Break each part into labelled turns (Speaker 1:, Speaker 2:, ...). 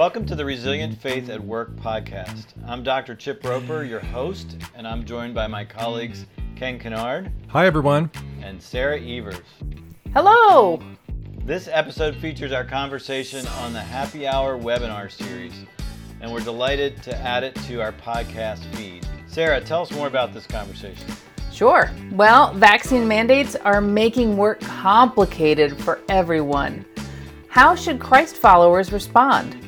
Speaker 1: Welcome to the Resilient Faith at Work podcast. I'm Dr. Chip Roper, your host, and I'm joined by my colleagues Ken Kennard
Speaker 2: Hi, everyone.
Speaker 1: and Sarah Evers.
Speaker 3: Hello!
Speaker 1: This episode features our conversation on the Happy Hour webinar series, and we're delighted to add it to our podcast feed. Sarah, tell us more about this conversation.
Speaker 3: Sure. Well, vaccine mandates are making work complicated for everyone. How should Christ followers respond?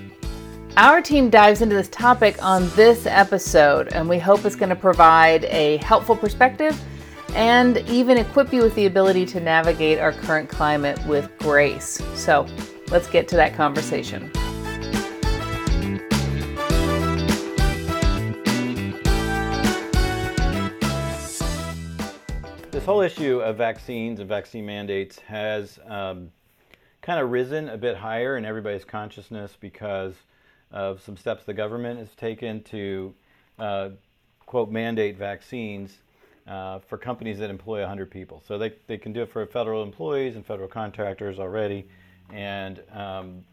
Speaker 3: Our team dives into this topic on this episode, and we hope it's going to provide a helpful perspective and even equip you with the ability to navigate our current climate with grace. So let's get to that conversation.
Speaker 1: This whole issue of vaccines and vaccine mandates has um, kind of risen a bit higher in everybody's consciousness because of some steps the government has taken to, uh, quote, mandate vaccines uh, for companies that employ 100 people. So they, they can do it for federal employees and federal contractors already, and um,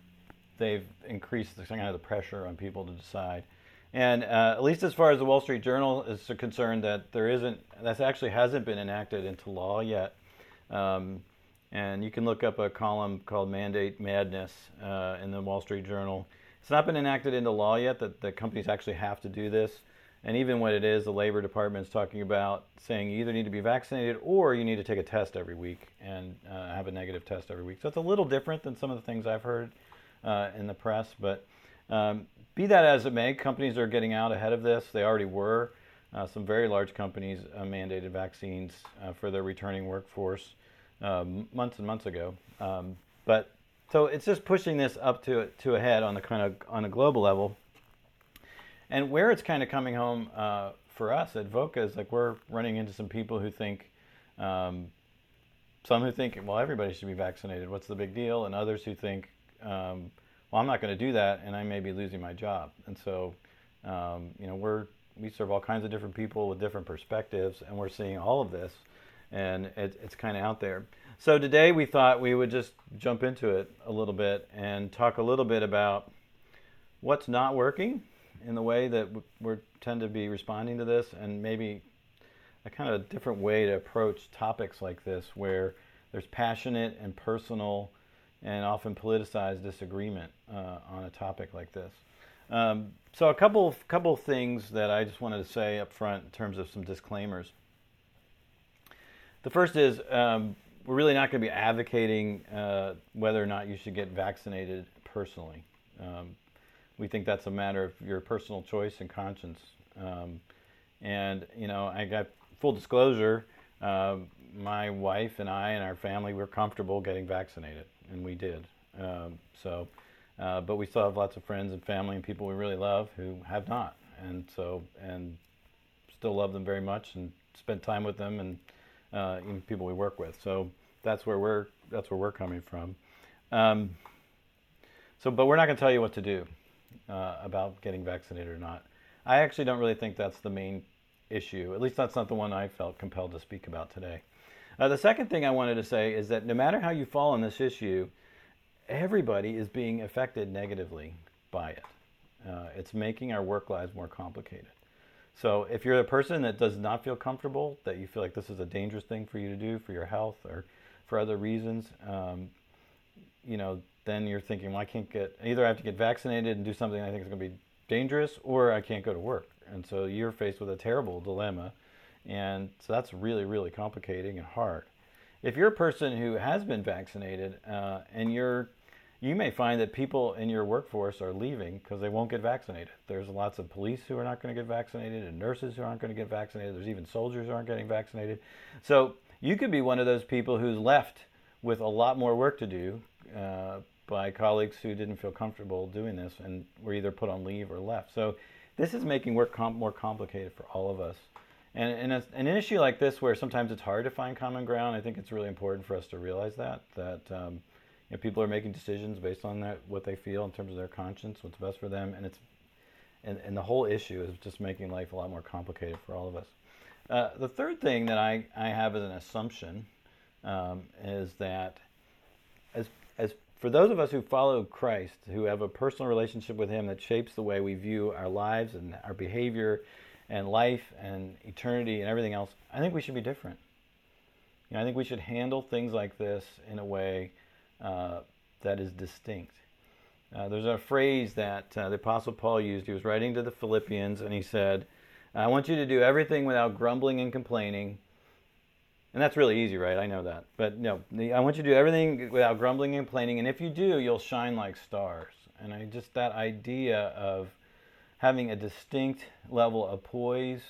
Speaker 1: they've increased the, kind of the pressure on people to decide. And uh, at least as far as the Wall Street Journal is concerned, that there isn't, that actually hasn't been enacted into law yet. Um, and you can look up a column called Mandate Madness uh, in the Wall Street Journal. It's not been enacted into law yet that the companies actually have to do this. And even when it is, the Labor Department is talking about saying you either need to be vaccinated or you need to take a test every week and uh, have a negative test every week. So it's a little different than some of the things I've heard uh, in the press. But um, be that as it may, companies are getting out ahead of this. They already were. Uh, some very large companies uh, mandated vaccines uh, for their returning workforce um, months and months ago. Um, but so it's just pushing this up to to a head on the kind of on a global level. And where it's kind of coming home uh, for us at VOCA is like we're running into some people who think, um, some who think, well, everybody should be vaccinated. What's the big deal? And others who think, um, well, I'm not going to do that, and I may be losing my job. And so, um, you know, we're we serve all kinds of different people with different perspectives, and we're seeing all of this, and it, it's kind of out there. So today we thought we would just jump into it a little bit and talk a little bit about what's not working in the way that we tend to be responding to this, and maybe a kind of different way to approach topics like this, where there's passionate and personal and often politicized disagreement uh, on a topic like this. Um, so a couple couple things that I just wanted to say up front in terms of some disclaimers. The first is um, we're really not going to be advocating uh, whether or not you should get vaccinated personally. Um, we think that's a matter of your personal choice and conscience. Um, and you know, I got full disclosure. Uh, my wife and I and our family were comfortable getting vaccinated, and we did. Um, so, uh, but we still have lots of friends and family and people we really love who have not, and so and still love them very much and spend time with them and uh, even people we work with. So that's where we're that's where we're coming from. Um, so, but we're not going to tell you what to do uh, about getting vaccinated or not. I actually don't really think that's the main issue. At least that's not the one I felt compelled to speak about today. Uh, the second thing I wanted to say is that no matter how you fall on this issue, everybody is being affected negatively by it. Uh, it's making our work lives more complicated. So if you're a person that does not feel comfortable, that you feel like this is a dangerous thing for you to do for your health or for other reasons, um, you know, then you're thinking, well, I can't get either. I have to get vaccinated and do something I think is going to be dangerous, or I can't go to work. And so you're faced with a terrible dilemma, and so that's really, really complicating and hard. If you're a person who has been vaccinated uh, and you're you may find that people in your workforce are leaving because they won't get vaccinated. There's lots of police who are not going to get vaccinated and nurses who aren't going to get vaccinated. There's even soldiers who aren't getting vaccinated. So you could be one of those people who's left with a lot more work to do uh, by colleagues who didn't feel comfortable doing this and were either put on leave or left. So this is making work more complicated for all of us. And, and a, an issue like this, where sometimes it's hard to find common ground, I think it's really important for us to realize that that um, you know, people are making decisions based on that what they feel in terms of their conscience, what's best for them, and it's and, and the whole issue is just making life a lot more complicated for all of us. Uh, the third thing that I, I have as an assumption um, is that as as for those of us who follow Christ, who have a personal relationship with Him that shapes the way we view our lives and our behavior and life and eternity and everything else, I think we should be different. You know, I think we should handle things like this in a way uh, that is distinct. Uh, there's a phrase that uh, the Apostle Paul used. He was writing to the Philippians and he said, I want you to do everything without grumbling and complaining. And that's really easy, right? I know that. But no, I want you to do everything without grumbling and complaining. And if you do, you'll shine like stars. And I just, that idea of having a distinct level of poise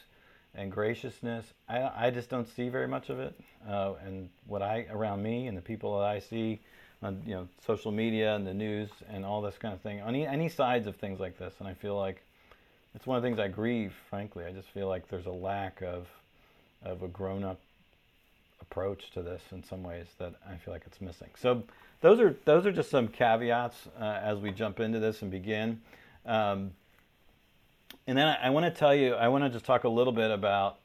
Speaker 1: and graciousness, I, I just don't see very much of it. Uh, and what I, around me and the people that I see, on you know social media and the news and all this kind of thing on any, any sides of things like this and i feel like it's one of the things i grieve frankly i just feel like there's a lack of of a grown-up approach to this in some ways that i feel like it's missing so those are those are just some caveats uh, as we jump into this and begin um, and then i, I want to tell you i want to just talk a little bit about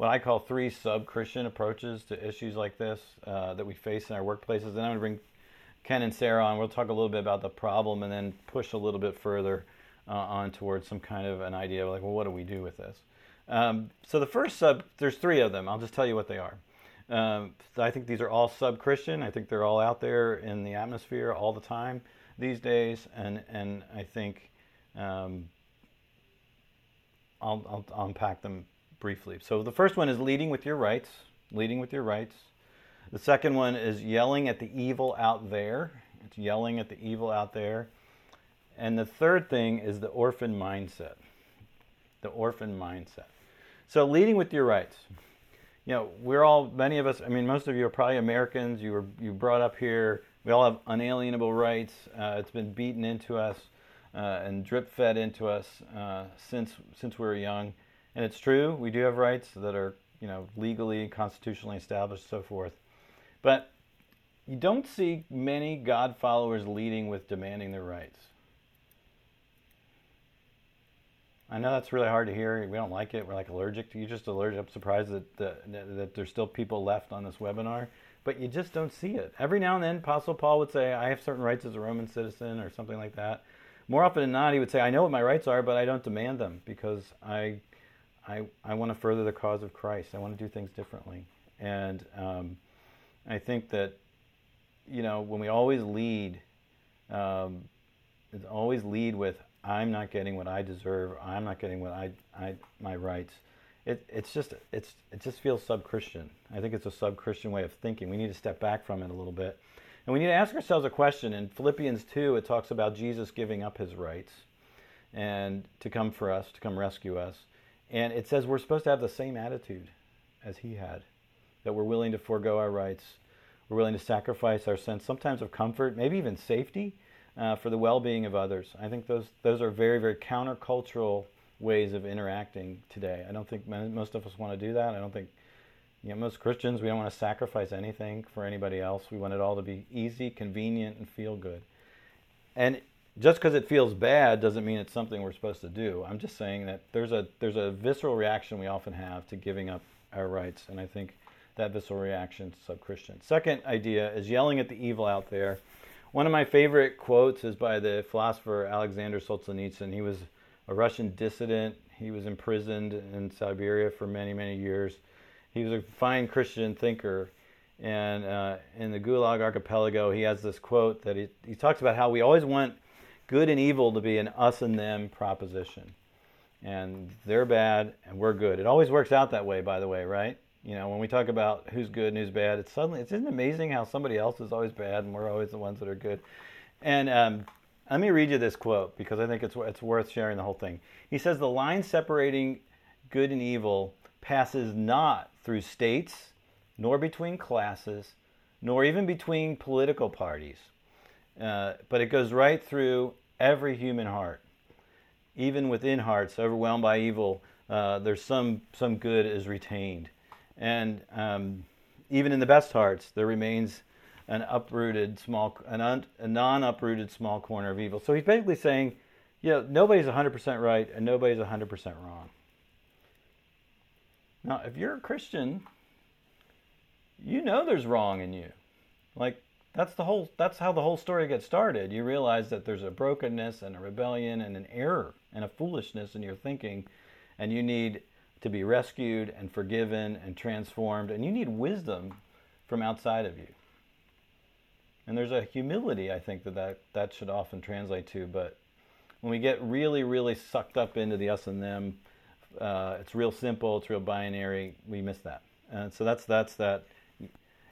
Speaker 1: what I call three sub-Christian approaches to issues like this uh, that we face in our workplaces. And I'm going to bring Ken and Sarah on. We'll talk a little bit about the problem and then push a little bit further uh, on towards some kind of an idea of like, well, what do we do with this? Um, so the first sub, there's three of them. I'll just tell you what they are. Um, I think these are all sub-Christian. I think they're all out there in the atmosphere all the time these days, and and I think um, I'll, I'll, I'll unpack them briefly. So the first one is leading with your rights. Leading with your rights. The second one is yelling at the evil out there. It's yelling at the evil out there. And the third thing is the orphan mindset. The orphan mindset. So leading with your rights. You know, we're all many of us. I mean, most of you are probably Americans. You were you brought up here. We all have unalienable rights. Uh, it's been beaten into us uh, and drip fed into us uh, since since we were young. And it's true. We do have rights that are you know legally, constitutionally established, so forth. But you don't see many God followers leading with demanding their rights. I know that's really hard to hear. We don't like it. We're like allergic to. You're just allergic. I'm surprised that, that that there's still people left on this webinar, but you just don't see it. Every now and then, Apostle Paul would say, "I have certain rights as a Roman citizen," or something like that. More often than not, he would say, "I know what my rights are, but I don't demand them because I, I, I want to further the cause of Christ. I want to do things differently." And um, I think that, you know, when we always lead, um, always lead with, I'm not getting what I deserve. I'm not getting what I, I my rights. It, it's just it's it just feels sub-Christian. I think it's a sub-Christian way of thinking. We need to step back from it a little bit, and we need to ask ourselves a question. In Philippians two, it talks about Jesus giving up his rights, and to come for us, to come rescue us, and it says we're supposed to have the same attitude as he had that we're willing to forego our rights. We're willing to sacrifice our sense, sometimes of comfort, maybe even safety, uh, for the well-being of others. I think those those are very very countercultural ways of interacting today. I don't think most of us want to do that. I don't think you know, most Christians we don't want to sacrifice anything for anybody else. We want it all to be easy, convenient, and feel good. And just because it feels bad doesn't mean it's something we're supposed to do. I'm just saying that there's a there's a visceral reaction we often have to giving up our rights, and I think that visceral reaction to sub-Christian. Second idea is yelling at the evil out there. One of my favorite quotes is by the philosopher Alexander Solzhenitsyn. He was a Russian dissident. He was imprisoned in Siberia for many, many years. He was a fine Christian thinker. And uh, in the Gulag Archipelago, he has this quote that he, he talks about how we always want good and evil to be an us and them proposition. And they're bad and we're good. It always works out that way, by the way, right? You know, when we talk about who's good and who's bad, it's suddenly it's isn't amazing how somebody else is always bad and we're always the ones that are good. And um, let me read you this quote because I think it's it's worth sharing the whole thing. He says the line separating good and evil passes not through states, nor between classes, nor even between political parties, uh, but it goes right through every human heart. Even within hearts overwhelmed by evil, uh, there's some some good is retained. And um, even in the best hearts, there remains an uprooted small, an un, a non-uprooted small corner of evil. So he's basically saying, you know, nobody's 100% right and nobody's 100% wrong. Now, if you're a Christian, you know there's wrong in you. Like that's the whole that's how the whole story gets started. You realize that there's a brokenness and a rebellion and an error and a foolishness in your thinking and you need to be rescued and forgiven and transformed and you need wisdom from outside of you. And there's a humility I think that that, that should often translate to, but when we get really really sucked up into the us and them, uh, it's real simple, it's real binary, we miss that. And so that's that's that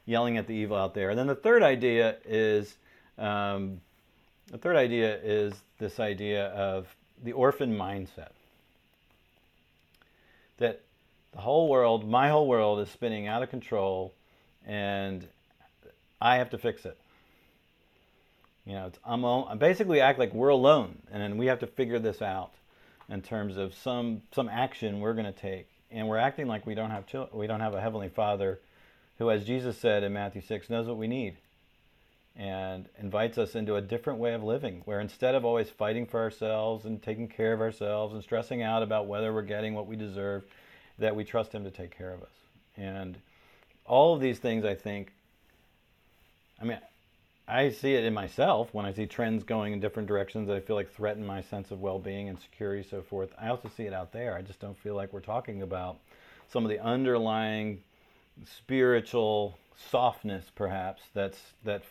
Speaker 1: yelling at the evil out there. And then the third idea is um, the third idea is this idea of the orphan mindset. That the whole world, my whole world, is spinning out of control, and I have to fix it. You know, I'm, I basically act like we're alone, and we have to figure this out in terms of some some action we're going to take, and we're acting like we don't have chil- we don't have a heavenly Father who, as Jesus said in Matthew 6, knows what we need and invites us into a different way of living where instead of always fighting for ourselves and taking care of ourselves and stressing out about whether we're getting what we deserve, that we trust Him to take care of us. And all of these things, I think, I mean, I see it in myself when I see trends going in different directions that I feel like threaten my sense of well being and security, so forth. I also see it out there. I just don't feel like we're talking about some of the underlying spiritual softness, perhaps that's that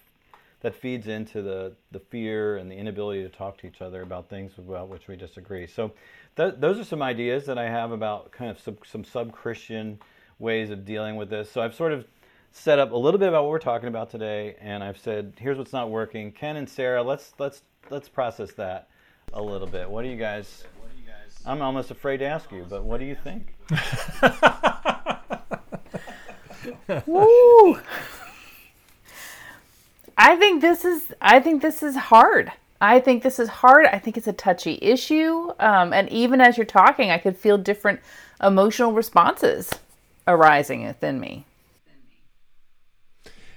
Speaker 1: that feeds into the the fear and the inability to talk to each other about things about which we disagree. So, th- those are some ideas that I have about kind of sub, some sub Christian ways of dealing with this. So I've sort of set up a little bit about what we're talking about today, and I've said here's what's not working. Ken and Sarah, let's let's let's process that a little bit. What do you guys? I'm almost afraid to ask you, but what do you think?
Speaker 3: Woo! I think this is I think this is hard. I think this is hard. I think it's a touchy issue. Um, and even as you're talking, I could feel different emotional responses arising within me.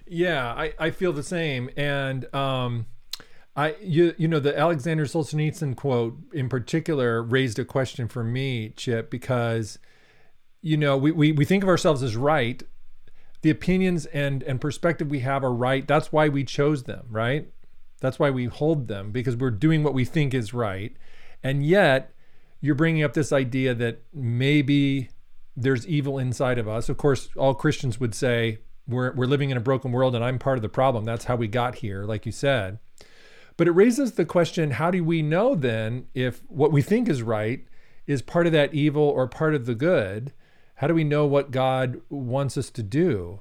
Speaker 2: Yeah, I, I feel the same. And um, I you you know the Alexander Solzhenitsyn quote in particular raised a question for me, Chip, because you know we, we, we think of ourselves as right the opinions and and perspective we have are right. That's why we chose them right? That's why we hold them because we're doing what we think is right. And yet you're bringing up this idea that maybe there's evil inside of us. Of course all christians would say we're, we're living in a broken world and i'm part of the problem. That's how we got here like you said. But it raises the question how do we know then if what we think is right is part of that evil or part of the good how do we know what God wants us to do?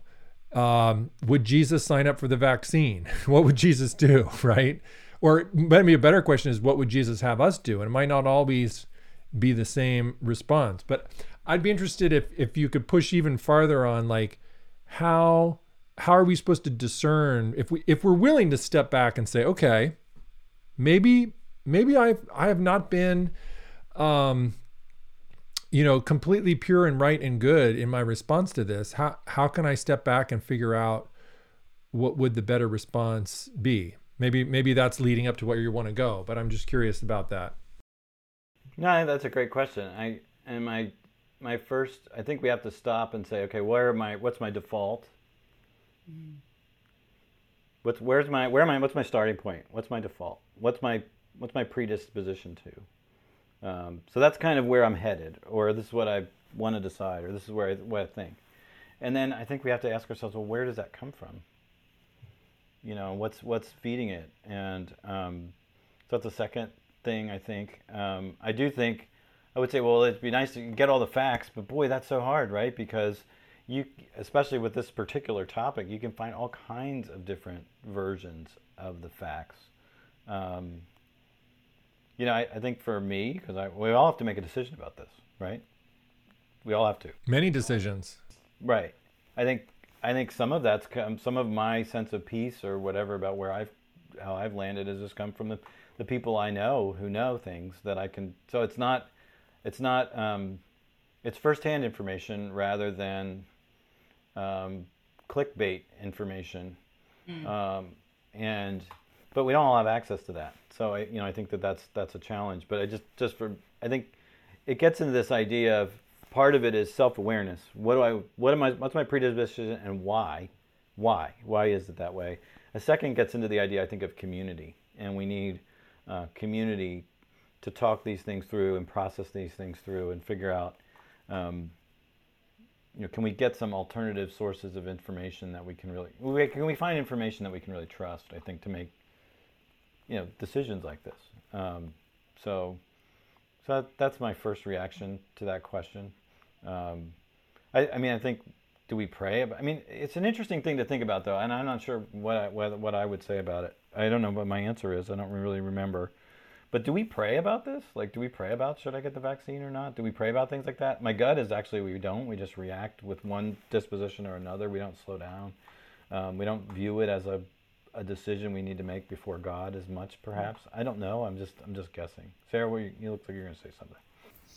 Speaker 2: Um, would Jesus sign up for the vaccine? what would Jesus do, right? Or maybe a better question is, what would Jesus have us do? And it might not always be the same response. But I'd be interested if if you could push even farther on like how how are we supposed to discern if we if we're willing to step back and say, okay, maybe maybe I've I have not been um, you know, completely pure and right and good in my response to this, how how can I step back and figure out what would the better response be? Maybe maybe that's leading up to where you want to go, but I'm just curious about that.
Speaker 1: No, that's a great question. I and my my first, I think we have to stop and say, okay, where am I? What's my default? Mm. What's where's my where am I? What's my starting point? What's my default? What's my what's my predisposition to? Um, so that's kind of where I'm headed, or this is what I want to decide, or this is where I, what I think. And then I think we have to ask ourselves, well, where does that come from? You know, what's what's feeding it? And um, so that's the second thing I think. Um, I do think I would say, well, it'd be nice to get all the facts, but boy, that's so hard, right? Because you, especially with this particular topic, you can find all kinds of different versions of the facts. Um, you know, I, I think for me, because we all have to make a decision about this, right? We all have to.
Speaker 2: Many decisions.
Speaker 1: Right. I think I think some of that's come, some of my sense of peace or whatever about where I've how I've landed has just come from the the people I know who know things that I can. So it's not it's not um, it's firsthand information rather than um, clickbait information, mm. um, and but we don't all have access to that. So I, you know, I think that that's that's a challenge. But I just just for I think it gets into this idea of part of it is self awareness. What do I what am I what's my predisposition and why? Why? Why is it that way? A second gets into the idea, I think, of community, and we need uh, community to talk these things through and process these things through and figure out. Um, you know, can we get some alternative sources of information that we can really? Can we find information that we can really trust? I think to make you know decisions like this. Um, so, so that, that's my first reaction to that question. Um, I, I, mean, I think do we pray? I mean, it's an interesting thing to think about, though, and I'm not sure what I, what, what I would say about it. I don't know what my answer is. I don't really remember. But do we pray about this? Like, do we pray about should I get the vaccine or not? Do we pray about things like that? My gut is actually we don't. We just react with one disposition or another. We don't slow down. Um, we don't view it as a a decision we need to make before God as much, perhaps. I don't know. I'm just I'm just guessing. Sarah, you, you look like you're going to say something.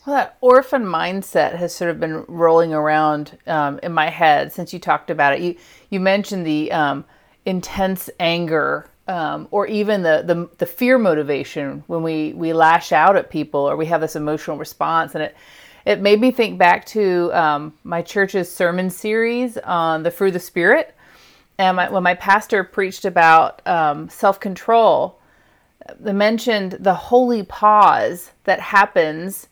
Speaker 3: Well, that orphan mindset has sort of been rolling around um, in my head since you talked about it. You you mentioned the um, intense anger um, or even the, the the fear motivation when we we lash out at people or we have this emotional response, and it it made me think back to um, my church's sermon series on the fruit of the spirit and my, when my pastor preached about um, self control, they mentioned the holy pause that happens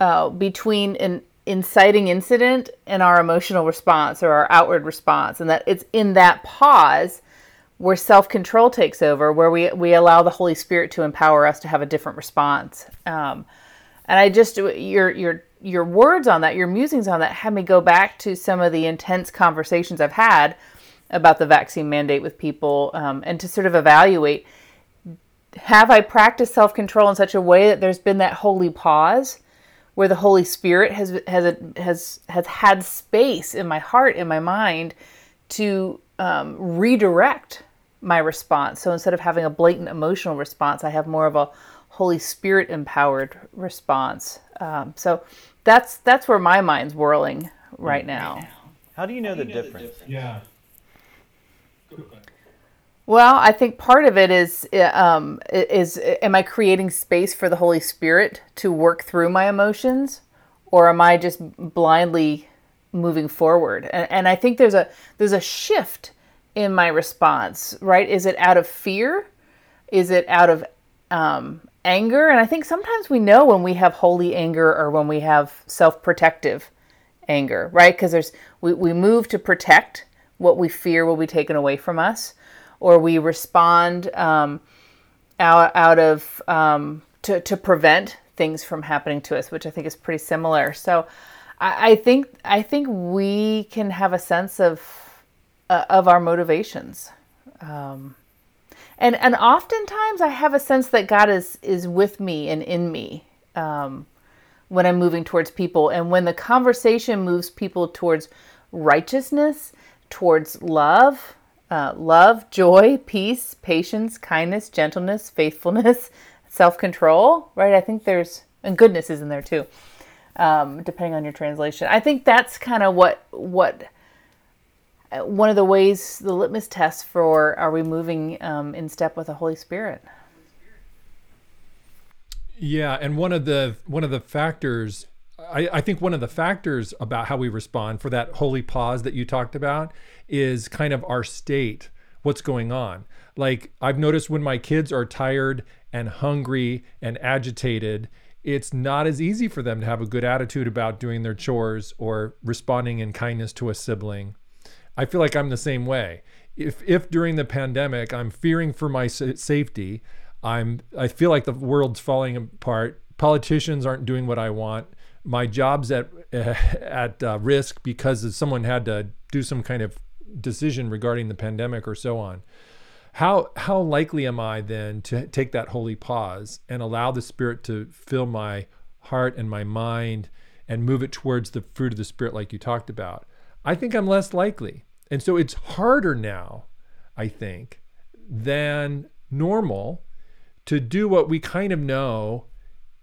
Speaker 3: uh, between an inciting incident and our emotional response or our outward response, and that it's in that pause where self control takes over, where we, we allow the Holy Spirit to empower us to have a different response. Um, and I just your your your words on that, your musings on that, had me go back to some of the intense conversations I've had about the vaccine mandate with people um, and to sort of evaluate have I practiced self control in such a way that there's been that holy pause where the Holy Spirit has has has has had space in my heart in my mind to um, redirect my response. So instead of having a blatant emotional response, I have more of a Holy Spirit empowered response. Um, so that's that's where my mind's whirling right now.
Speaker 1: How do you know, the, you know difference? the difference?
Speaker 2: Yeah.
Speaker 3: Well, I think part of it is um, is am I creating space for the Holy Spirit to work through my emotions, or am I just blindly moving forward? And, and I think there's a there's a shift in my response. Right? Is it out of fear? Is it out of um, anger? And I think sometimes we know when we have holy anger or when we have self protective anger. Right? Because there's we, we move to protect what we fear will be taken away from us, or we respond um, out, out of um, to, to prevent things from happening to us, which I think is pretty similar. So I, I think I think we can have a sense of uh, of our motivations. Um, and and oftentimes I have a sense that God is is with me and in me um, when I'm moving towards people, and when the conversation moves people towards righteousness towards love, uh, love, joy, peace, patience, kindness, gentleness, faithfulness, self control, right? I think there's, and goodness is in there too, um, depending on your translation. I think that's kind of what, what, uh, one of the ways, the litmus test for are we moving um, in step with the Holy Spirit?
Speaker 2: Yeah, and one of the one of the factors I, I, think one of the factors about how we respond for that holy pause that you talked about is kind of our state, what's going on. Like I've noticed when my kids are tired and hungry and agitated, it's not as easy for them to have a good attitude about doing their chores or responding in kindness to a sibling. I feel like I'm the same way. If if during the pandemic I'm fearing for my safety, I'm I feel like the world's falling apart. Politicians aren't doing what I want my job's at at uh, risk because someone had to do some kind of decision regarding the pandemic or so on. How how likely am I then to take that holy pause and allow the Spirit to fill my heart and my mind and move it towards the fruit of the Spirit, like you talked about? I think I'm less likely, and so it's harder now. I think than normal to do what we kind of know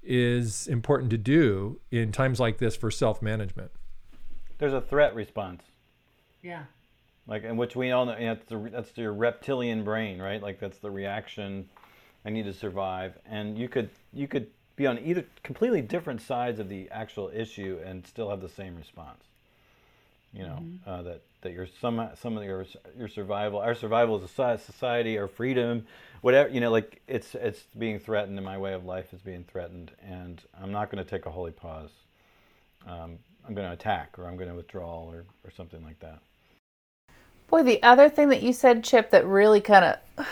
Speaker 2: is important to do in times like this for self management.
Speaker 1: There's a threat response.
Speaker 3: Yeah.
Speaker 1: Like, in which we all know, you know that's, the, that's your reptilian brain, right? Like, that's the reaction. I need to survive, and you could you could be on either completely different sides of the actual issue and still have the same response. You know mm-hmm. uh, that that your some some of your your survival, our survival as a society, our freedom, whatever you know, like it's it's being threatened, and my way of life is being threatened, and I'm not going to take a holy pause. Um, I'm going to attack, or I'm going to withdraw, or or something like that.
Speaker 3: Boy, the other thing that you said, Chip, that really kind of,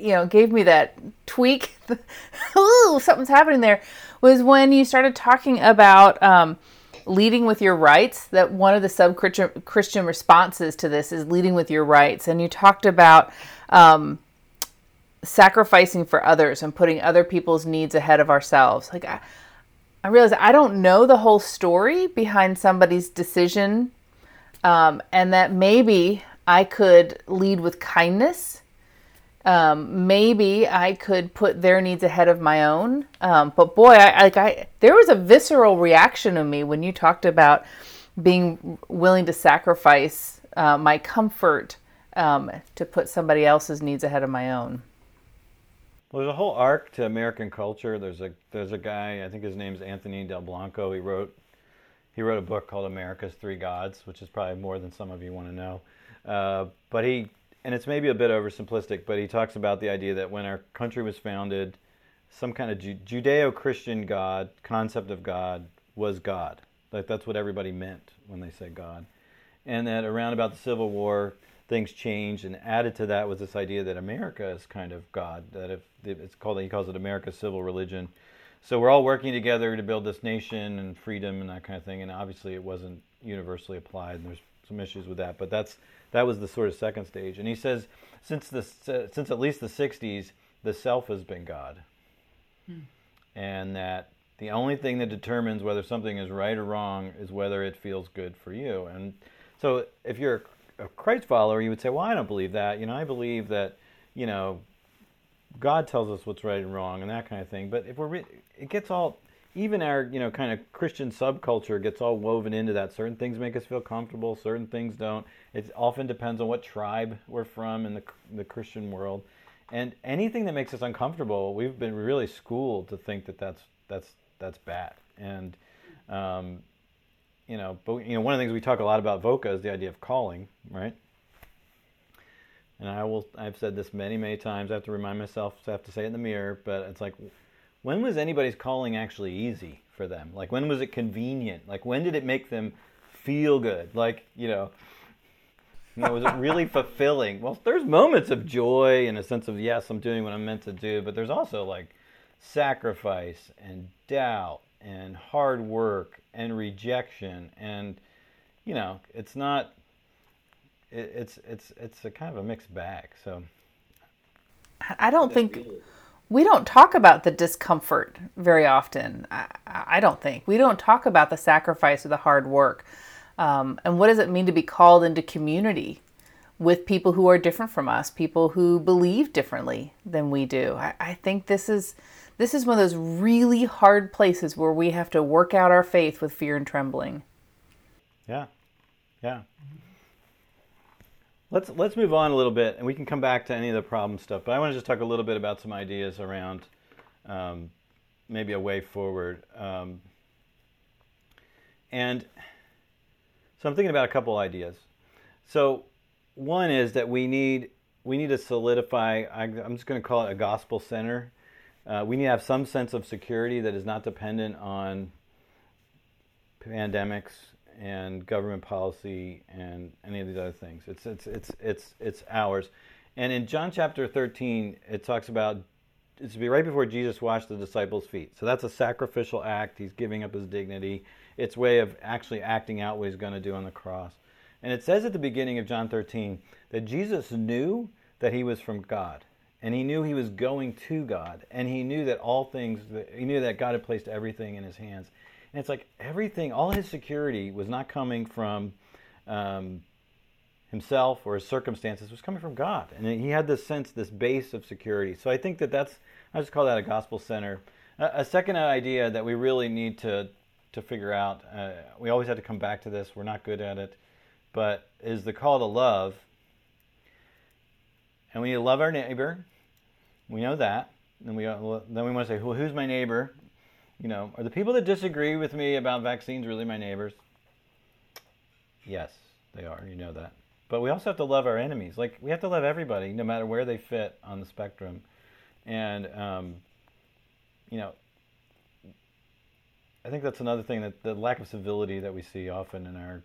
Speaker 3: you know, gave me that tweak, ooh, something's happening there, was when you started talking about um, leading with your rights. That one of the sub Christian responses to this is leading with your rights. And you talked about um, sacrificing for others and putting other people's needs ahead of ourselves. Like, I, I realize I don't know the whole story behind somebody's decision um, and that maybe I could lead with kindness. Um, maybe I could put their needs ahead of my own. Um, but boy, I like I there was a visceral reaction in me when you talked about being willing to sacrifice uh, my comfort um, to put somebody else's needs ahead of my own.
Speaker 1: Well, there's a whole arc to American culture. There's a there's a guy I think his name's Anthony Del Blanco. He wrote he wrote a book called America's Three Gods, which is probably more than some of you want to know. Uh, but he, and it's maybe a bit oversimplistic, but he talks about the idea that when our country was founded, some kind of Ju- Judeo-Christian God concept of God was God. Like that's what everybody meant when they said God, and that around about the Civil War, things changed, and added to that was this idea that America is kind of God. That if it's called, he calls it America's civil religion so we're all working together to build this nation and freedom and that kind of thing. And obviously, it wasn't universally applied. And there's some issues with that, but that's that was the sort of second stage. And he says, since the since at least the '60s, the self has been God, hmm. and that the only thing that determines whether something is right or wrong is whether it feels good for you. And so, if you're a Christ follower, you would say, "Well, I don't believe that. You know, I believe that, you know, God tells us what's right and wrong and that kind of thing. But if we're, re- it gets all, even our, you know, kind of Christian subculture gets all woven into that. Certain things make us feel comfortable, certain things don't. It often depends on what tribe we're from in the, the Christian world. And anything that makes us uncomfortable, we've been really schooled to think that that's, that's, that's bad. And, um, you know, but, you know, one of the things we talk a lot about VOCA is the idea of calling, right? and I will I've said this many many times. I have to remind myself. I have to say it in the mirror. But it's like, when was anybody's calling actually easy for them? Like when was it convenient? Like when did it make them feel good? Like you know. You know, was it really fulfilling? Well, there's moments of joy and a sense of yes, I'm doing what I'm meant to do, but there's also like sacrifice and doubt and hard work and rejection and you know, it's not it, it's it's it's a kind of a mixed bag. So
Speaker 3: I don't think we don't talk about the discomfort very often. I, I, don't think we don't talk about the sacrifice or the hard work. Um, and what does it mean to be called into community with people who are different from us, people who believe differently than we do? I, I think this is this is one of those really hard places where we have to work out our faith with fear and trembling.
Speaker 1: Yeah, yeah. Let's let's move on a little bit, and we can come back to any of the problem stuff. But I want to just talk a little bit about some ideas around um, maybe a way forward. Um, and so I'm thinking about a couple ideas. So one is that we need we need to solidify. I, am just going to call it a gospel center. Uh, we need to have some sense of security that is not dependent on pandemics and government policy and any of these other things. It's it's it's it's it's ours. And in John chapter 13, it talks about it's be right before Jesus washed the disciples' feet. So that's a sacrificial act. He's giving up his dignity. It's way of actually acting out what he's going to do on the cross. And it says at the beginning of John 13 that Jesus knew that he was from God. And he knew he was going to God. And he knew that all things, he knew that God had placed everything in his hands. And it's like everything, all his security was not coming from um, himself or his circumstances, was coming from God. And he had this sense, this base of security. So I think that that's, I just call that a gospel center. A, a second idea that we really need to, to figure out, uh, we always have to come back to this, we're not good at it, but is the call to love. And we need to love our neighbor. We know that. And we, then we want to say, well, who's my neighbor? You know, are the people that disagree with me about vaccines really my neighbors? Yes, they are. You know that. But we also have to love our enemies. Like we have to love everybody, no matter where they fit on the spectrum. And um, you know, I think that's another thing that the lack of civility that we see often in our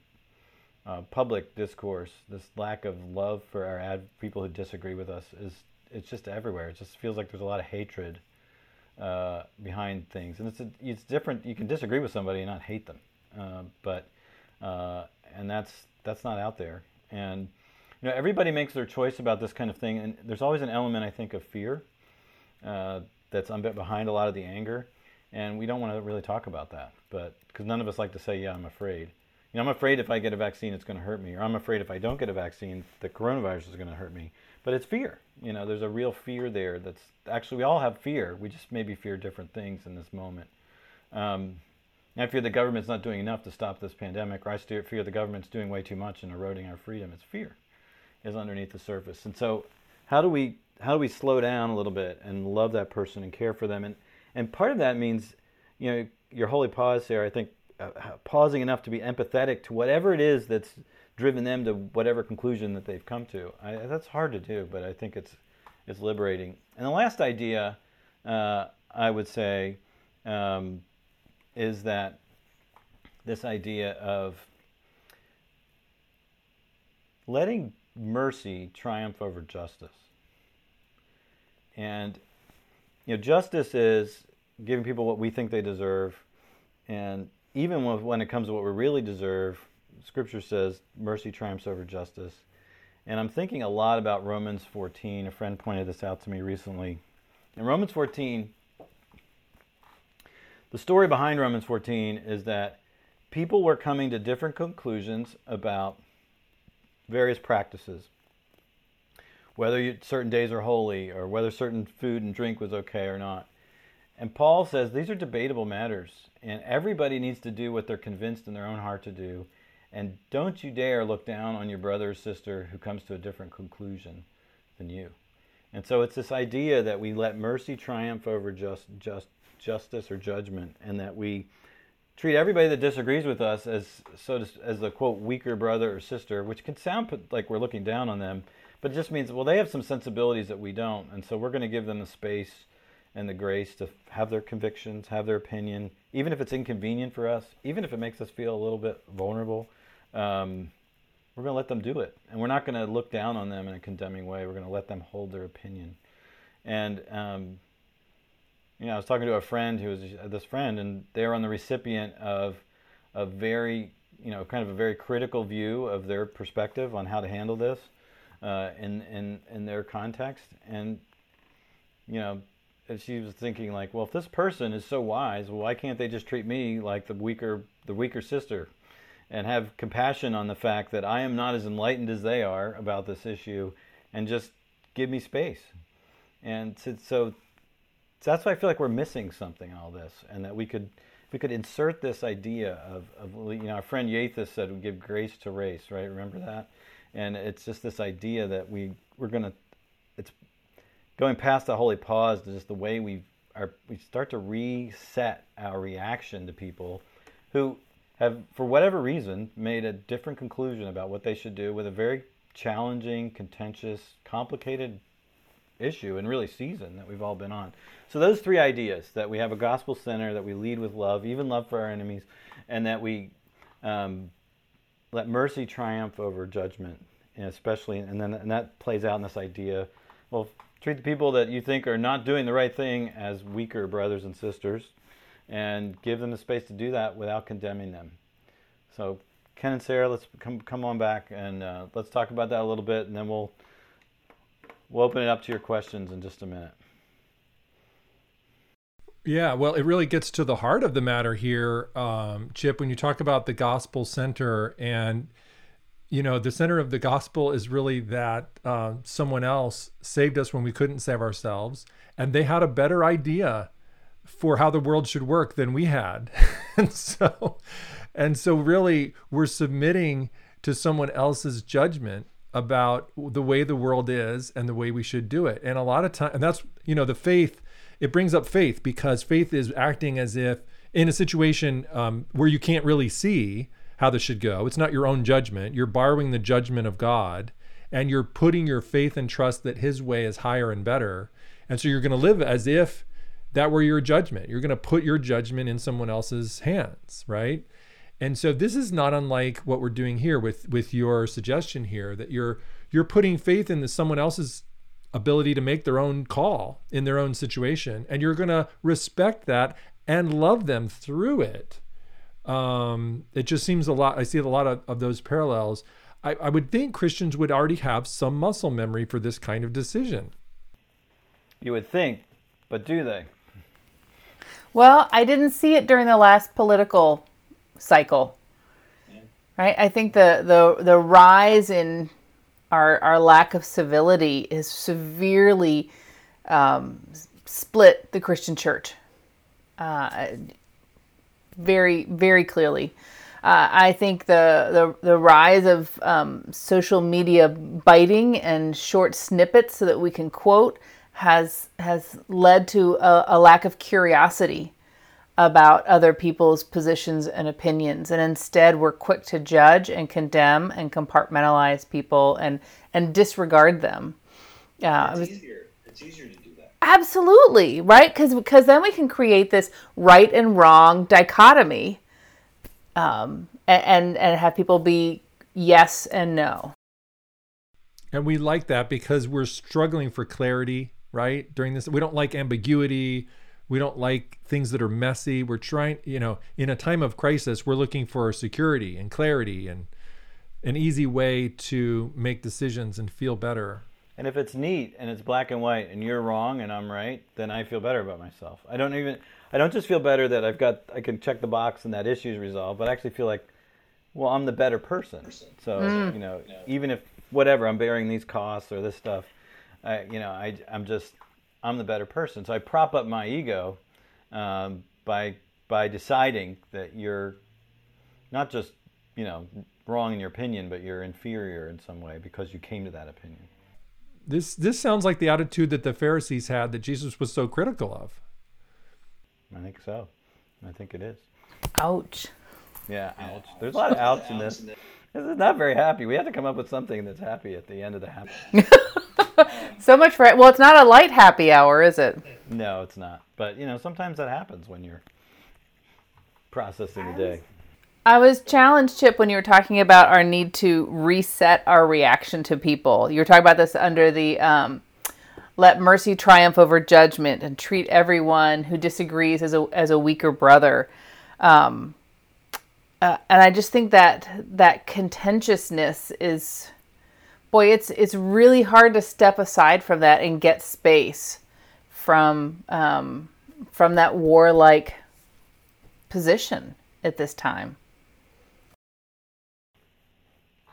Speaker 1: uh, public discourse, this lack of love for our ad- people who disagree with us, is it's just everywhere. It just feels like there's a lot of hatred uh, behind things, and it's a, it's different. You can disagree with somebody and not hate them, uh, but uh, and that's that's not out there. And you know, everybody makes their choice about this kind of thing, and there's always an element, I think, of fear uh, that's behind a lot of the anger, and we don't want to really talk about that, but because none of us like to say, "Yeah, I'm afraid." You know, I'm afraid if I get a vaccine, it's going to hurt me, or I'm afraid if I don't get a vaccine, the coronavirus is going to hurt me. But it's fear. You know, there's a real fear there. That's actually we all have fear. We just maybe fear different things in this moment. Um, I fear the government's not doing enough to stop this pandemic, or I fear the government's doing way too much and eroding our freedom. It's fear is underneath the surface. And so, how do we how do we slow down a little bit and love that person and care for them? And and part of that means, you know, your holy pause there. I think uh, pausing enough to be empathetic to whatever it is that's driven them to whatever conclusion that they've come to. I, that's hard to do, but I think it's it's liberating. And the last idea, uh, I would say. Um, is that this idea of letting mercy triumph over justice. And you know, justice is giving people what we think they deserve, and even when it comes to what we really deserve, Scripture says mercy triumphs over justice. And I'm thinking a lot about Romans 14. A friend pointed this out to me recently. In Romans 14, the story behind Romans 14 is that people were coming to different conclusions about various practices. Whether you, certain days are holy or whether certain food and drink was okay or not. And Paul says these are debatable matters, and everybody needs to do what they're convinced in their own heart to do. And don't you dare look down on your brother or sister who comes to a different conclusion than you. And so it's this idea that we let mercy triumph over just, just justice or judgment, and that we treat everybody that disagrees with us as so to, as a quote weaker brother or sister, which can sound like we're looking down on them, but it just means well they have some sensibilities that we don't, and so we're going to give them the space and the grace to have their convictions, have their opinion, even if it's inconvenient for us, even if it makes us feel a little bit vulnerable. Um, we're going to let them do it, and we're not going to look down on them in a condemning way. We're going to let them hold their opinion, and um, you know, I was talking to a friend who was this friend, and they're on the recipient of a very, you know, kind of a very critical view of their perspective on how to handle this uh, in in in their context, and you know, she was thinking like, well, if this person is so wise, why can't they just treat me like the weaker the weaker sister, and have compassion on the fact that I am not as enlightened as they are about this issue, and just give me space. And so so that's why I feel like we're missing something in all this, and that we could we could insert this idea of, of you know our friend Yathus said we give grace to race, right? Remember that? And it's just this idea that we we're gonna it's going past the holy pause to just the way we are we start to reset our reaction to people who have for whatever reason made a different conclusion about what they should do with a very challenging, contentious, complicated issue and really season that we've all been on. So those three ideas that we have a gospel center, that we lead with love, even love for our enemies, and that we um, let mercy triumph over judgment, and especially, and then and that plays out in this idea. Well, treat the people that you think are not doing the right thing as weaker brothers and sisters, and give them the space to do that without condemning them. So, Ken and Sarah, let's come come on back and uh, let's talk about that a little bit, and then we'll We'll open it up to your questions in just a minute.
Speaker 2: Yeah, well, it really gets to the heart of the matter here, um, Chip, when you talk about the gospel center. And, you know, the center of the gospel is really that uh, someone else saved us when we couldn't save ourselves. And they had a better idea for how the world should work than we had. and so, and so really, we're submitting to someone else's judgment about the way the world is and the way we should do it. And a lot of time, and that's, you know, the faith, it brings up faith because faith is acting as if in a situation um, where you can't really see, how this should go. It's not your own judgment. You're borrowing the judgment of God and you're putting your faith and trust that his way is higher and better. And so you're going to live as if that were your judgment. You're going to put your judgment in someone else's hands, right? And so this is not unlike what we're doing here with with your suggestion here that you're you're putting faith in someone else's ability to make their own call in their own situation and you're going to respect that and love them through it um, it just seems a lot i see a lot of, of those parallels I, I would think christians would already have some muscle memory for this kind of decision
Speaker 1: You would think, but do they?
Speaker 3: Well, I didn't see it during the last political cycle. Right? I think the the the rise in our our lack of civility is severely um, split the Christian church. Uh, very very clearly. Uh, I think the, the the rise of um, social media biting and short snippets so that we can quote has has led to a, a lack of curiosity about other people's positions and opinions. And instead we're quick to judge and condemn and compartmentalize people and and disregard them.
Speaker 4: Uh, it's, easier. it's easier to do that.
Speaker 3: Absolutely right? Because because then we can create this right and wrong dichotomy um, and and have people be yes and no.
Speaker 2: And we like that because we're struggling for clarity right? During this we don't like ambiguity. We don't like things that are messy. We're trying you know in a time of crisis we're looking for security and clarity and an easy way to make decisions and feel better.
Speaker 1: And if it's neat and it's black and white and you're wrong and i'm right then i feel better about myself. I don't even i don't just feel better that i've got i can check the box and that issue is resolved but i actually feel like well i'm the better person. So mm. you know even if whatever i'm bearing these costs or this stuff I, you know I, i'm just I'm the better person. So I prop up my ego um, by by deciding that you're not just you know wrong in your opinion, but you're inferior in some way because you came to that opinion.
Speaker 2: This this sounds like the attitude that the Pharisees had that Jesus was so critical of.
Speaker 1: I think so. I think it is.
Speaker 3: Ouch.
Speaker 1: Yeah, ouch. There's a lot of ouch in this. This is not very happy. We have to come up with something that's happy at the end of the happy.
Speaker 3: so much for it. well, it's not a light happy hour, is it?
Speaker 1: No, it's not. But you know, sometimes that happens when you're processing the day.
Speaker 3: I was challenged, Chip, when you were talking about our need to reset our reaction to people. You were talking about this under the um, let mercy triumph over judgment and treat everyone who disagrees as a as a weaker brother. Um, uh, and I just think that that contentiousness is boy, it's it's really hard to step aside from that and get space from um, from that warlike position at this time.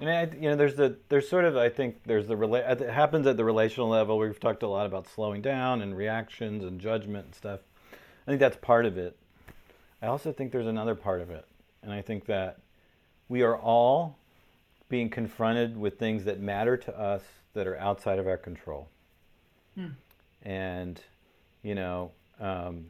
Speaker 1: And I, you know, there's the there's sort of I think there's the rela- it happens at the relational level. We've talked a lot about slowing down and reactions and judgment and stuff. I think that's part of it. I also think there's another part of it, and I think that we are all being confronted with things that matter to us that are outside of our control. Hmm. And, you know, um,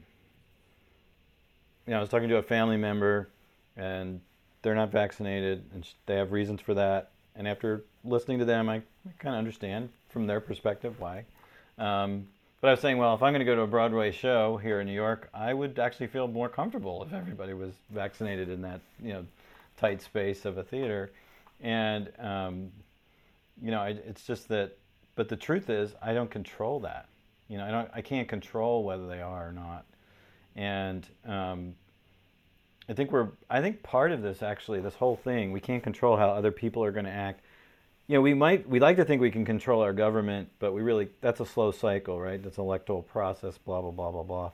Speaker 1: you know, I was talking to a family member, and they're not vaccinated, and they have reasons for that. And after listening to them, I, I kind of understand from their perspective why. Um, but I was saying, well, if I'm going to go to a Broadway show here in New York, I would actually feel more comfortable if everybody was vaccinated in that, you know, tight space of a theater and um, you know, it's just that. But the truth is, I don't control that. You know, I don't. I can't control whether they are or not. And um, I think we're. I think part of this actually, this whole thing, we can't control how other people are going to act. You know, we might. We like to think we can control our government, but we really. That's a slow cycle, right? That's an electoral process. Blah blah blah blah blah.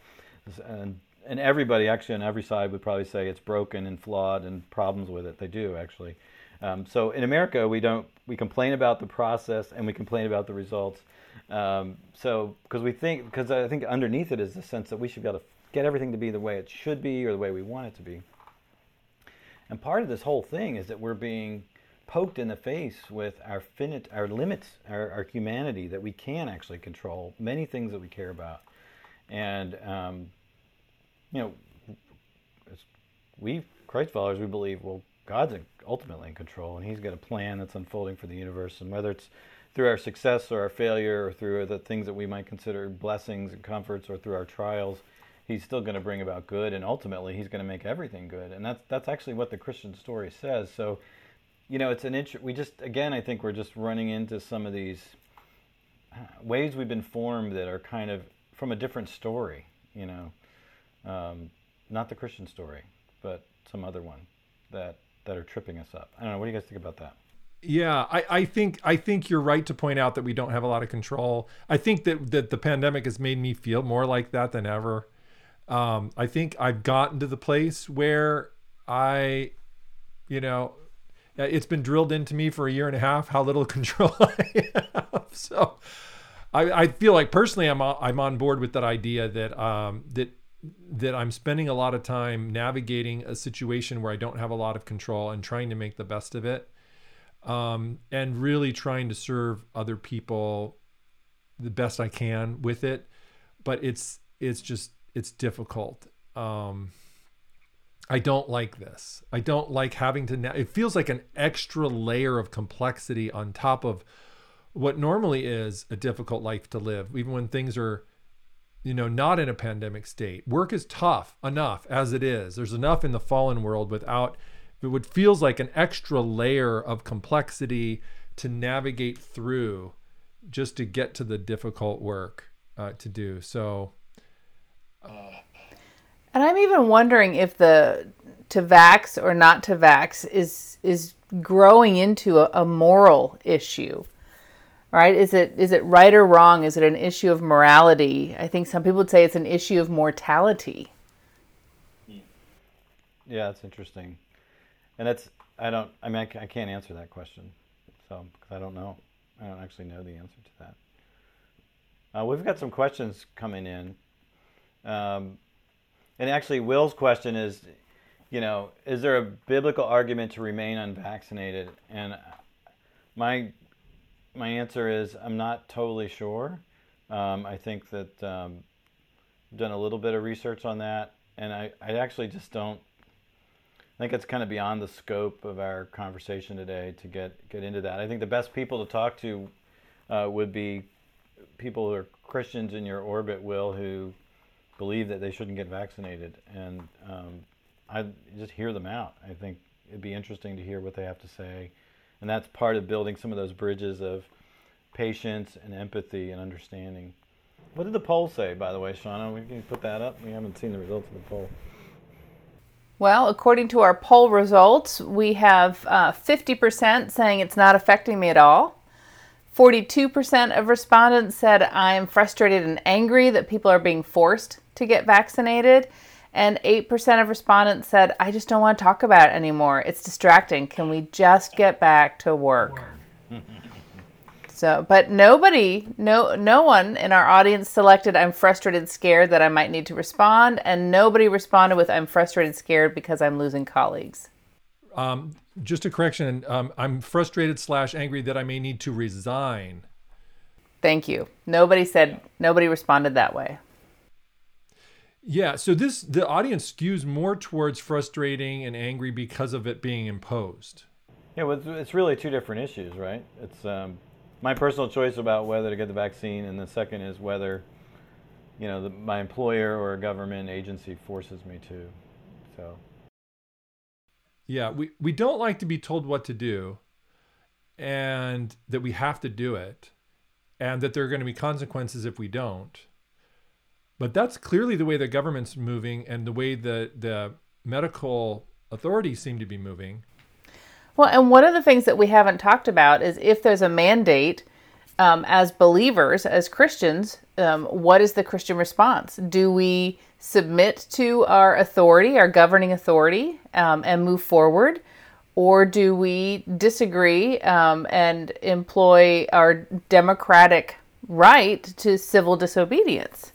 Speaker 1: And and everybody actually on every side would probably say it's broken and flawed and problems with it. They do actually. Um, so in America, we don't we complain about the process and we complain about the results. Um, so because we think because I think underneath it is the sense that we should be able to get everything to be the way it should be or the way we want it to be. And part of this whole thing is that we're being poked in the face with our finite, our limits, our, our humanity that we can actually control many things that we care about, and um, you know, we Christ followers we believe well God's ultimately in control, and He's got a plan that's unfolding for the universe. And whether it's through our success or our failure, or through the things that we might consider blessings and comforts, or through our trials, He's still going to bring about good, and ultimately He's going to make everything good. And that's that's actually what the Christian story says. So, you know, it's an int- we just again I think we're just running into some of these uh, ways we've been formed that are kind of from a different story. You know, um, not the Christian story, but some other one that that are tripping us up. I don't know. What do you guys think about that?
Speaker 2: Yeah, I, I think I think you're right to point out that we don't have a lot of control. I think that that the pandemic has made me feel more like that than ever. Um, I think I've gotten to the place where I, you know, it's been drilled into me for a year and a half how little control I have. So I, I feel like personally I'm I'm on board with that idea that um, that that I'm spending a lot of time navigating a situation where I don't have a lot of control and trying to make the best of it. Um, and really trying to serve other people the best I can with it. But it's it's just it's difficult. Um, I don't like this. I don't like having to. Na- it feels like an extra layer of complexity on top of what normally is a difficult life to live, even when things are you know, not in a pandemic state. Work is tough enough as it is. There's enough in the fallen world without it feels like an extra layer of complexity to navigate through just to get to the difficult work uh, to do. So,
Speaker 3: uh. and I'm even wondering if the to vax or not to vax is is growing into a, a moral issue right? Is it is it right or wrong? Is it an issue of morality? I think some people would say it's an issue of mortality.
Speaker 1: Yeah that's interesting. And that's i don't i mean i, can't answer that question so because i don't know. I don't actually know the answer to that. Uh, we've got some questions coming in. Um, and actually will's question is you know is there a biblical argument to remain unvaccinated? And my my answer is I'm not totally sure. Um, I think that um, I've done a little bit of research on that, and I, I actually just don't. I think it's kind of beyond the scope of our conversation today to get get into that. I think the best people to talk to uh, would be people who are Christians in your orbit, Will, who believe that they shouldn't get vaccinated, and um, I just hear them out. I think it'd be interesting to hear what they have to say and that's part of building some of those bridges of patience and empathy and understanding. What did the poll say, by the way, Shauna? We can put that up. We haven't seen the results of the poll.
Speaker 3: Well, according to our poll results, we have uh, 50% saying it's not affecting me at all. 42% of respondents said, I am frustrated and angry that people are being forced to get vaccinated. And 8% of respondents said, I just don't want to talk about it anymore. It's distracting. Can we just get back to work? so, but nobody, no, no one in our audience selected, I'm frustrated, scared that I might need to respond. And nobody responded with, I'm frustrated, scared because I'm losing colleagues.
Speaker 2: Um, just a correction. Um, I'm frustrated slash angry that I may need to resign.
Speaker 3: Thank you. Nobody said, nobody responded that way.
Speaker 2: Yeah, so this the audience skews more towards frustrating and angry because of it being imposed.
Speaker 1: Yeah, well, it's really two different issues, right? It's um, my personal choice about whether to get the vaccine, and the second is whether, you know, the, my employer or a government agency forces me to. So.
Speaker 2: Yeah, we we don't like to be told what to do, and that we have to do it, and that there are going to be consequences if we don't. But that's clearly the way the government's moving and the way the, the medical authorities seem to be moving.
Speaker 3: Well, and one of the things that we haven't talked about is if there's a mandate um, as believers, as Christians, um, what is the Christian response? Do we submit to our authority, our governing authority, um, and move forward? Or do we disagree um, and employ our democratic right to civil disobedience?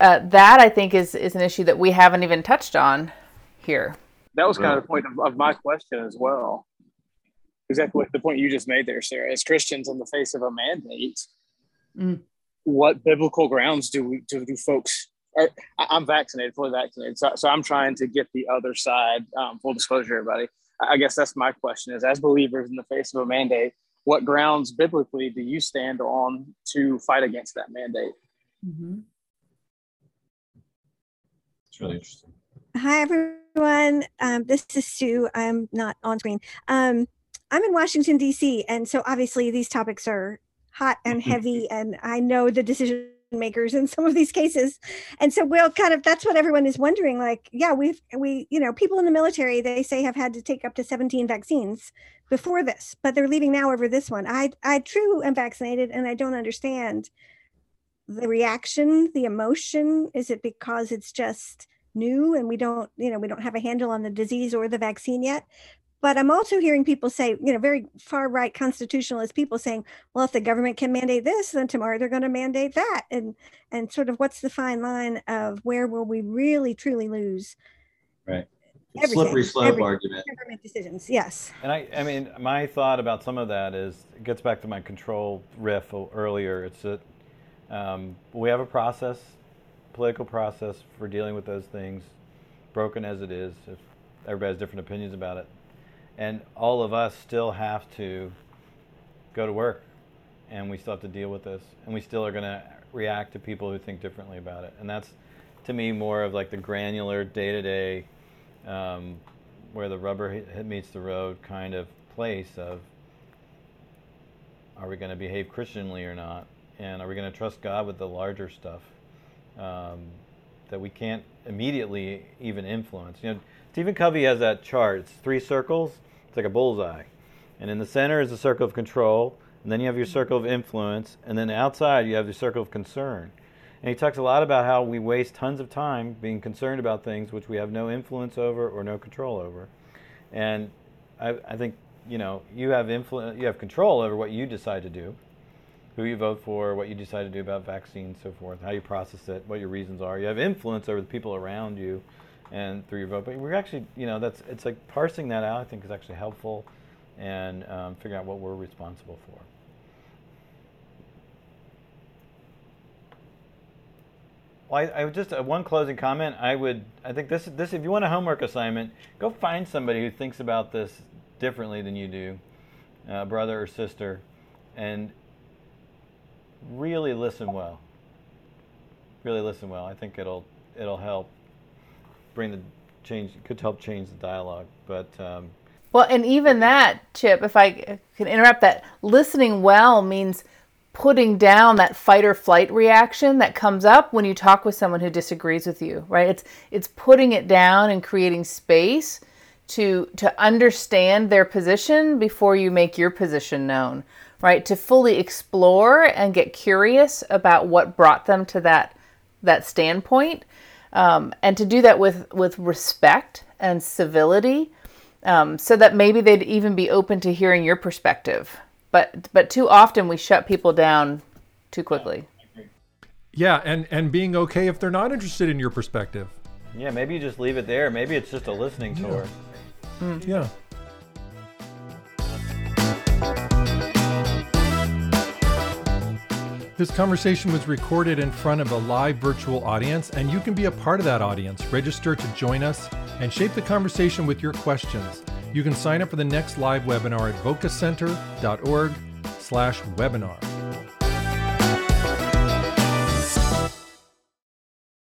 Speaker 3: Uh, that I think is is an issue that we haven't even touched on here.
Speaker 5: That was kind of the point of, of my question as well. Exactly what the point you just made there, Sarah. As Christians, in the face of a mandate, mm. what biblical grounds do we do, do folks or I'm vaccinated, fully vaccinated. So, so I'm trying to get the other side. Um, full disclosure, everybody. I guess that's my question: is as believers in the face of a mandate, what grounds biblically do you stand on to fight against that mandate?
Speaker 4: Mm-hmm. It's really interesting.
Speaker 6: Hi, everyone. Um, this is Sue. I'm not on screen. Um, I'm in Washington, D.C., and so obviously these topics are hot and heavy, and I know the decision makers in some of these cases and so we'll kind of that's what everyone is wondering like yeah we've we you know people in the military they say have had to take up to 17 vaccines before this but they're leaving now over this one i i true am vaccinated and i don't understand the reaction the emotion is it because it's just new and we don't you know we don't have a handle on the disease or the vaccine yet but I'm also hearing people say, you know, very far right constitutionalist people saying, well, if the government can mandate this, then tomorrow they're going to mandate that. And and sort of what's the fine line of where will we really truly lose?
Speaker 4: Right. Slippery slope every, argument.
Speaker 6: Government decisions, yes.
Speaker 1: And I, I mean, my thought about some of that is it gets back to my control riff earlier. It's that um, we have a process, political process for dealing with those things, broken as it is. If everybody has different opinions about it, and all of us still have to go to work and we still have to deal with this and we still are going to react to people who think differently about it and that's to me more of like the granular day-to-day um, where the rubber meets the road kind of place of are we going to behave christianly or not and are we going to trust god with the larger stuff um, that we can't immediately even influence you know stephen covey has that chart it's three circles it's like a bullseye. And in the center is the circle of control, and then you have your circle of influence, and then outside you have the circle of concern. And he talks a lot about how we waste tons of time being concerned about things which we have no influence over or no control over. And I, I think you know you have influence, you have control over what you decide to do, who you vote for, what you decide to do about vaccines, so forth, how you process it, what your reasons are. You have influence over the people around you and through your vote. But we're actually, you know, that's it's like parsing that out. I think is actually helpful, and um, figuring out what we're responsible for. Well, I, I just uh, one closing comment. I would, I think this, this, if you want a homework assignment, go find somebody who thinks about this differently than you do, uh, brother or sister, and really listen well. Really listen well. I think it'll, it'll help bring the change could help change the dialogue but um,
Speaker 3: well and even that chip if i can interrupt that listening well means putting down that fight or flight reaction that comes up when you talk with someone who disagrees with you right it's it's putting it down and creating space to to understand their position before you make your position known right to fully explore and get curious about what brought them to that that standpoint um, and to do that with with respect and civility, um, so that maybe they'd even be open to hearing your perspective. But but too often we shut people down too quickly.
Speaker 2: Yeah, and and being okay if they're not interested in your perspective.
Speaker 1: Yeah, maybe you just leave it there. Maybe it's just a listening tour.
Speaker 2: Yeah. Mm. yeah. This conversation was recorded in front of a live virtual audience, and you can be a part of that audience. Register to join us and shape the conversation with your questions. You can sign up for the next live webinar at vocacenter.org slash webinar.